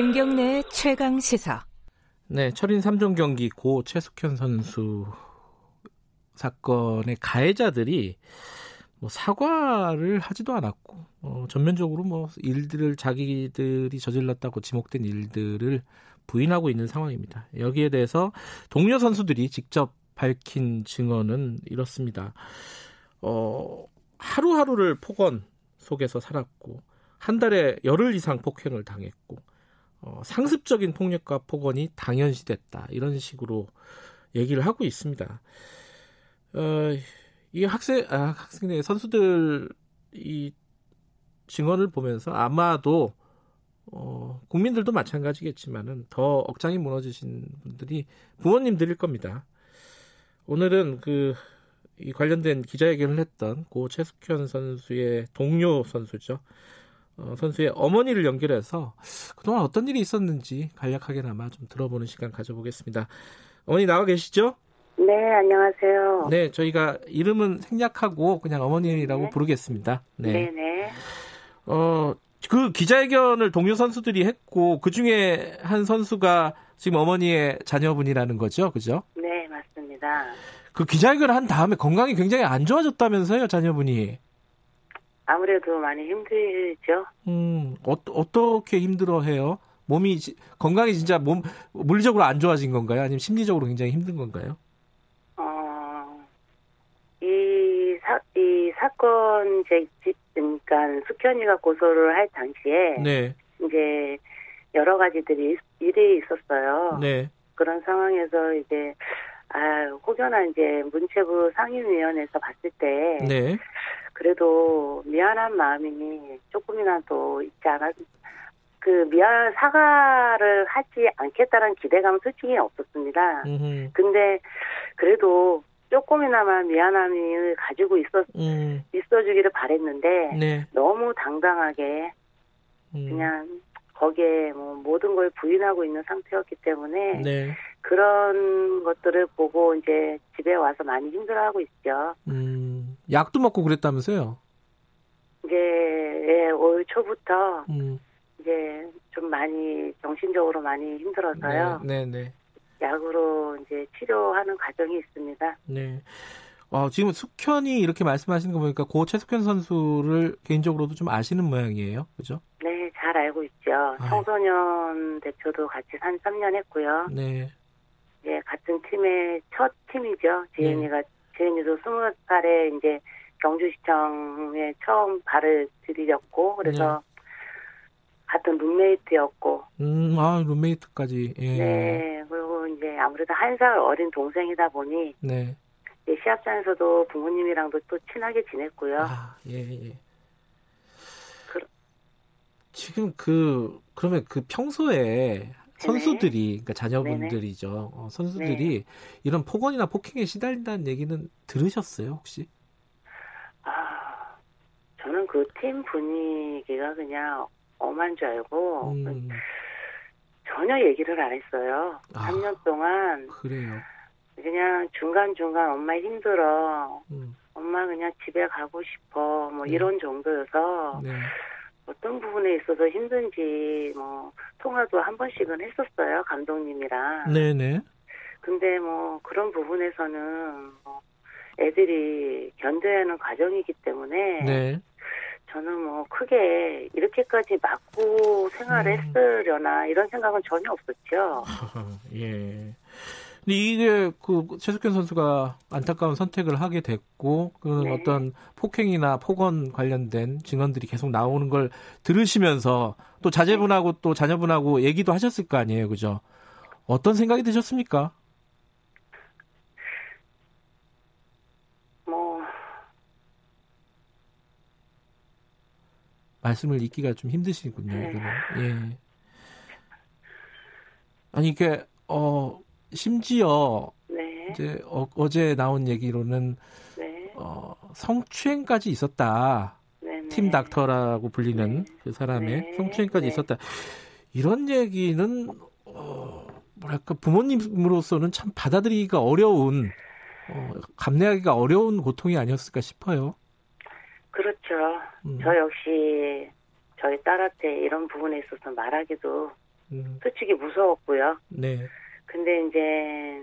김경래 최강 시사. 네, 철인 3종 경기 고 최숙현 선수 사건의 가해자들이 뭐 사과를 하지도 않았고 어, 전면적으로 뭐 일들을 자기들이 저질렀다고 지목된 일들을 부인하고 있는 상황입니다. 여기에 대해서 동료 선수들이 직접 밝힌 증언은 이렇습니다. 어, 하루하루를 폭언 속에서 살았고 한 달에 열흘 이상 폭행을 당했고 어, 상습적인 폭력과 폭언이 당연시됐다 이런 식으로 얘기를 하고 있습니다. 어, 이 학생 아, 학생의 선수들 이 증언을 보면서 아마도 어, 국민들도 마찬가지겠지만은 더 억장이 무너지신 분들이 부모님들일 겁니다. 오늘은 그 이 관련된 기자회견을 했던 고 최숙현 선수의 동료 선수죠. 어, 선수의 어머니를 연결해서 그동안 어떤 일이 있었는지 간략하게나마 좀 들어보는 시간 가져보겠습니다. 어머니 나와 계시죠? 네, 안녕하세요. 네, 저희가 이름은 생략하고 그냥 어머니라고 네. 부르겠습니다. 네. 네, 네. 어, 그 기자회견을 동료 선수들이 했고 그 중에 한 선수가 지금 어머니의 자녀분이라는 거죠, 그죠? 네, 맞습니다. 그 기자회견을 한 다음에 건강이 굉장히 안 좋아졌다면서요, 자녀분이? 아무래도 많이 힘들죠. 음, 어, 어떻게 힘들어해요? 몸이 건강이 진짜 몸 물리적으로 안 좋아진 건가요? 아니면 심리적으로 굉장히 힘든 건가요? 어, 이 사, 이 사건 제 그러니까 숙현이가 고소를 할 당시에 네. 이제 여러 가지들이 일이 있었어요. 네. 그런 상황에서 이제 아 혹여나 이제 문체부 상임위원회에서 봤을 때 네. 그래도 미안한 마음이 조금이라도 있지 않았 그 미안 사과를 하지 않겠다는 기대감은 솔직히 없었습니다. 음흠. 근데 그래도 조금이나마 미안함을 가지고 있었 음. 있어주기를 바랬는데 네. 너무 당당하게 음. 그냥 거기에 뭐 모든 걸 부인하고 있는 상태였기 때문에 네. 그런 것들을 보고 이제 집에 와서 많이 힘들어하고 있죠. 음, 약도 먹고 그랬다면서요? 이제 예, 올 초부터 음. 이제 좀 많이 정신적으로 많이 힘들어서요. 네, 네, 네. 약으로 이제 치료하는 과정이 있습니다. 네. 어, 지금 숙현이 이렇게 말씀하시는 거 보니까 고 최숙현 선수를 개인적으로도 좀 아시는 모양이에요. 그죠? 네, 잘 알고 있죠. 아이. 청소년 대표도 같이 한 3년 했고요. 네. 이제 같은 팀의 첫 팀이죠. 지은이가 지은이도 스무 살에 이제 경주시청에 처음 발을 들이렸고 그래서 같은 룸메이트였고 음, 아, 룸메이트까지. 예. 네 그리고 이제 아무래도 한 살 어린 동생이다 보니 네. 시합장에서도 부모님이랑도 또 친하게 지냈고요. 아, 예, 예. 그- 지금 그 그러면 그 평소에 선수들이 그러니까 자녀분들이죠. 어, 선수들이 이런 폭언이나 폭행에 시달린다는 얘기는 들으셨어요, 혹시? 아 저는 그 팀 분위기가 그냥 엄한 줄 알고 음, 전혀 얘기를 안 했어요. 아. 3년 동안 그래요. 그냥 중간 중간 엄마 힘들어. 음, 엄마 그냥 집에 가고 싶어. 뭐 네. 이런 정도여서 네. 어떤 부분에 있어서 힘든지 뭐 통화도 한 번씩은 했었어요. 감독님이랑. 네, 네. 근데 뭐 그런 부분에서는 뭐 애들이 견뎌야 하는 과정이기 때문에 네. 저는 뭐 크게 이렇게까지 맞고 생활을 음. 했으려나 이런 생각은 전혀 없었죠. 예. 근데 이게 그 최숙현 선수가 안타까운 선택을 하게 됐고 그런 네. 어떤 폭행이나 폭언 관련된 증언들이 계속 나오는 걸 들으시면서 또 자제분하고 또 자녀분하고 얘기도 하셨을 거 아니에요, 그죠? 어떤 생각이 드셨습니까? 뭐 말씀을 잇기가 좀 힘드시군요. 네. 이거는. 예. 아니 이게 어 심지어 네. 이제 어, 제 나온 얘기로는 네. 어, 성추행까지 있었다. 네. 팀 닥터라고 불리는 그 사람의 네. 성추행까지 네. 있었다. 이런 얘기는 어, 뭐랄까 부모님으로서는 참 받아들이기가 어려운 어, 감내하기가 어려운 고통이 아니었을까 싶어요. 그렇죠. 음. 저 역시 저희 딸한테 이런 부분에 있어서 말하기도 음. 솔직히 무서웠고요. 네. 근데 이제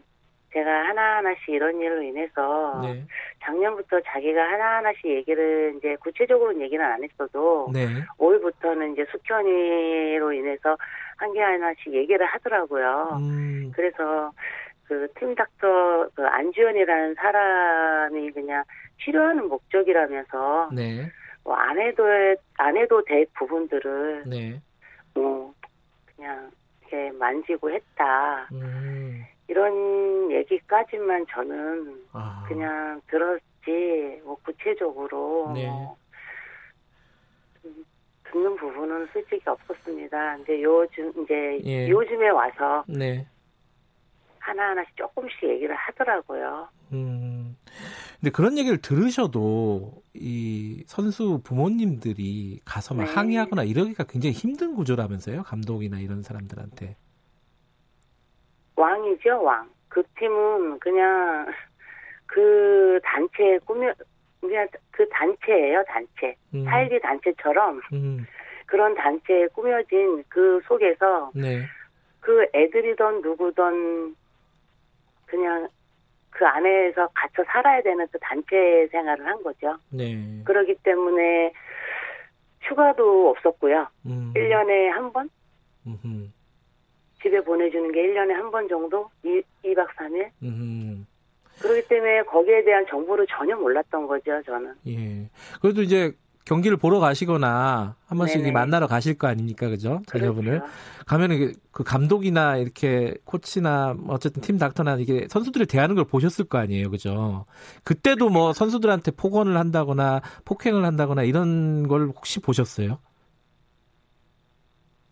제가 하나하나씩 이런 일로 인해서 네. 작년부터 자기가 하나하나씩 얘기를 이제 구체적으로는 얘기는 안 했어도 네. 올부터는 이제 숙현이로 인해서 한 개 하나씩 얘기를 하더라고요. 음. 그래서 그 팀 닥터 그 안지원이라는 사람이 그냥 치료하는 목적이라면서 네. 뭐안 해도 안 해도 될 부분들을 네. 뭐 그냥 이렇게 만지고 했다 음. 이런 얘기까지만 저는 아. 그냥 들었지 뭐 구체적으로 네. 뭐 음, 듣는 부분은 솔직히 없었습니다. 근데 요즘 이제 예. 요즘에 와서 네. 하나하나씩 조금씩 얘기를 하더라고요. 음. 근데 그런 얘기를 들으셔도 이 선수 부모님들이 가서 막 네. 항의하거나 이러기가 굉장히 힘든 구조라면서요. 감독이나 이런 사람들한테. 왕이죠, 왕. 그 팀은 그냥 그 단체 꾸며 그냥 그 단체예요, 단체. 음. 사이비 단체처럼 음. 그런 단체에 꾸며진 그 속에서 네. 그 애들이던 누구던 그냥 그 안에서 갇혀 살아야 되는 그 단체 생활을 한 거죠. 네. 그러기 때문에 휴가도 없었고요. 음. 1년에 한 번? 음흠. 집에 보내주는 게 1년에 한 번 정도? 2, 2박 3일? 음흠. 그렇기 때문에 거기에 대한 정보를 전혀 몰랐던 거죠, 저는. 예. 그래도 이제 경기를 보러 가시거나 한 번씩 네네. 만나러 가실 거 아닙니까, 그죠? 자녀분을 그렇죠. 가면은 그 감독이나 이렇게 코치나 뭐 어쨌든 팀 닥터나 이게 선수들을 대하는 걸 보셨을 거 아니에요, 그죠? 그때도 뭐 선수들한테 폭언을 한다거나 폭행을 한다거나 이런 걸 혹시 보셨어요?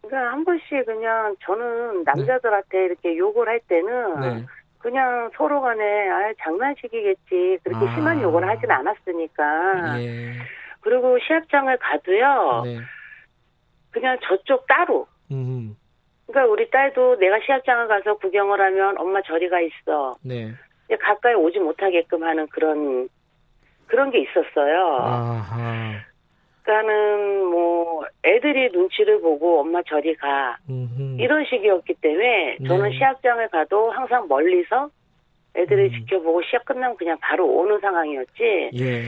그러니까 한 번씩 그냥 저는 남자들한테 이렇게 욕을 할 때는 네. 그냥 서로 간에 아 장난식이겠지 그렇게 아. 심한 욕을 하진 않았으니까 예. 그리고 시합장을 가도요 네. 그냥 저쪽 따로 음. 그러니까 우리 딸도 내가 시합장을 가서 구경을 하면 엄마 저리 가 있어 네. 가까이 오지 못하게끔 하는 그런 그런 게 있었어요. 아하. 그러니까는 뭐 애들이 눈치를 보고 엄마 저리 가 음흠. 이런 식이었기 때문에 저는 네. 시합장을 가도 항상 멀리서 애들을 음. 지켜보고 시합 끝나면 그냥 바로 오는 상황이었지 예.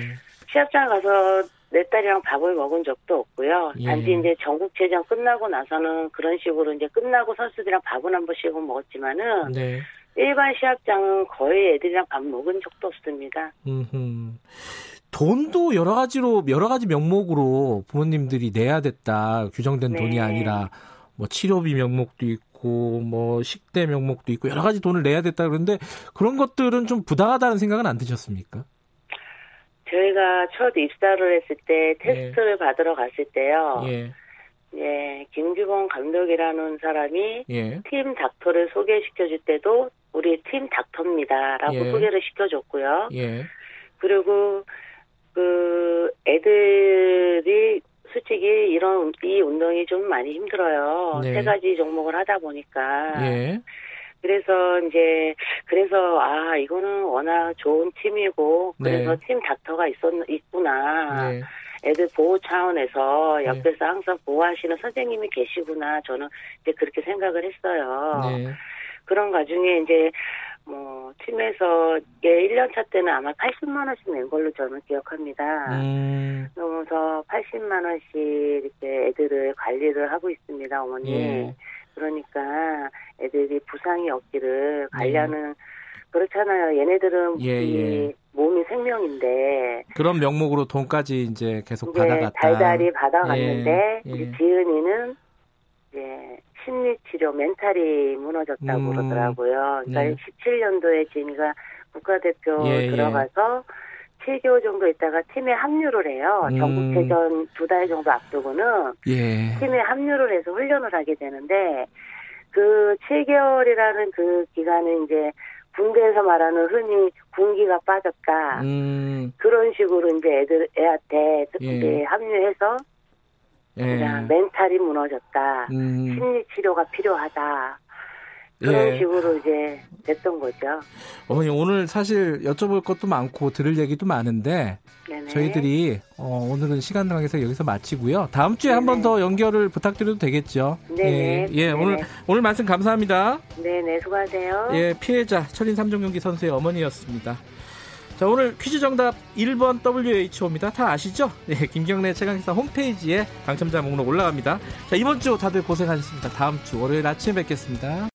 시합장 가서 내 딸이랑 밥을 먹은 적도 없고요. 예. 단지 이제 전국체전 끝나고 나서는 그런 식으로 이제 끝나고 선수들이랑 밥은 한 번씩은 먹었지만은 네. 일반 시합장은 거의 애들이랑 밥 먹은 적도 없습니다. 음흠. 돈도 여러 가지로 여러 가지 명목으로 부모님들이 내야 됐다 규정된 네. 돈이 아니라 뭐 치료비 명목도 있고 뭐 식대 명목도 있고 여러 가지 돈을 내야 됐다 그런데 그런 것들은 좀 부당하다는 생각은 안 드셨습니까? 저희가 첫 입사를 했을 때 테스트를 받으러 갔을 때요. 예, 예, 김규범 감독이라는 사람이 예, 팀 닥터를 소개시켜 줄 때도 우리 팀 닥터입니다라고 예. 소개를 시켜 줬고요. 예, 그리고 그 애들이 솔직히 이런 이 운동이 좀 많이 힘들어요. 네. 세 가지 종목을 하다 보니까 예, 그래서 이제 그래서 아 이거는 워낙 좋은 팀이고 그래서 네. 팀 닥터가 있었 있구나. 예, 애들 보호 차원에서 네. 옆에서 항상 보호하시는 선생님이 계시구나. 저는 이제 그렇게 생각을 했어요. 네, 그런 와중에 이제 뭐 팀에서 예, 1년 차 때는 아마 80만 원씩 낸 걸로 저는 기억합니다. 음, 그러면서 80만 원씩 이렇게 애들을 관리를 하고 있습니다, 어머니. 예. 그러니까 애들이 부상이 없기를 관리하는 그렇잖아요. 얘네들은 네. 예, 이 예. 몸이 생명인데 그런 명목으로 돈까지 이제 계속 이제 받아갔다. 달달이 받아갔는데 예, 예. 지은이는 이제 심리 치료 멘탈이 무너졌다고 음, 그러더라고요. 그러니까 네. 17년도에 지은이가 국가대표 예, 예. 들어가서 7개월 정도 있다가 팀에 합류를 해요. 음. 전국체전 두 달 정도 앞두고는 예, 팀에 합류를 해서 훈련을 하게 되는데 그 7개월이라는 그 기간은 이제 군대에서 말하는 흔히 군기가 빠졌다. 음, 그런 식으로 이제 애들 애한테 예. 합류해서 예, 그냥 멘탈이 무너졌다. 음, 심리 치료가 필요하다. 그런 예. 식으로 이제 됐던 거죠. 어머니 오늘 사실 여쭤볼 것도 많고 들을 얘기도 많은데 네네. 저희들이 어, 오늘은 시간 관계상 여기서 마치고요. 다음 주에 한 번. 더 연결을 부탁드려도 되겠죠? 네네. 예, 예, 네네. 오늘 오늘 말씀 감사합니다. 네네, 수고하세요. 예, 피해자 철인 3종 경기 선수의 어머니였습니다. 자, 오늘 퀴즈 정답 1번 WHO입니다. 다 아시죠? 예, 김경래 최강기사 홈페이지에 당첨자 목록 올라갑니다. 자, 이번 주 다들 고생하셨습니다. 다음 주 월요일 아침에 뵙겠습니다.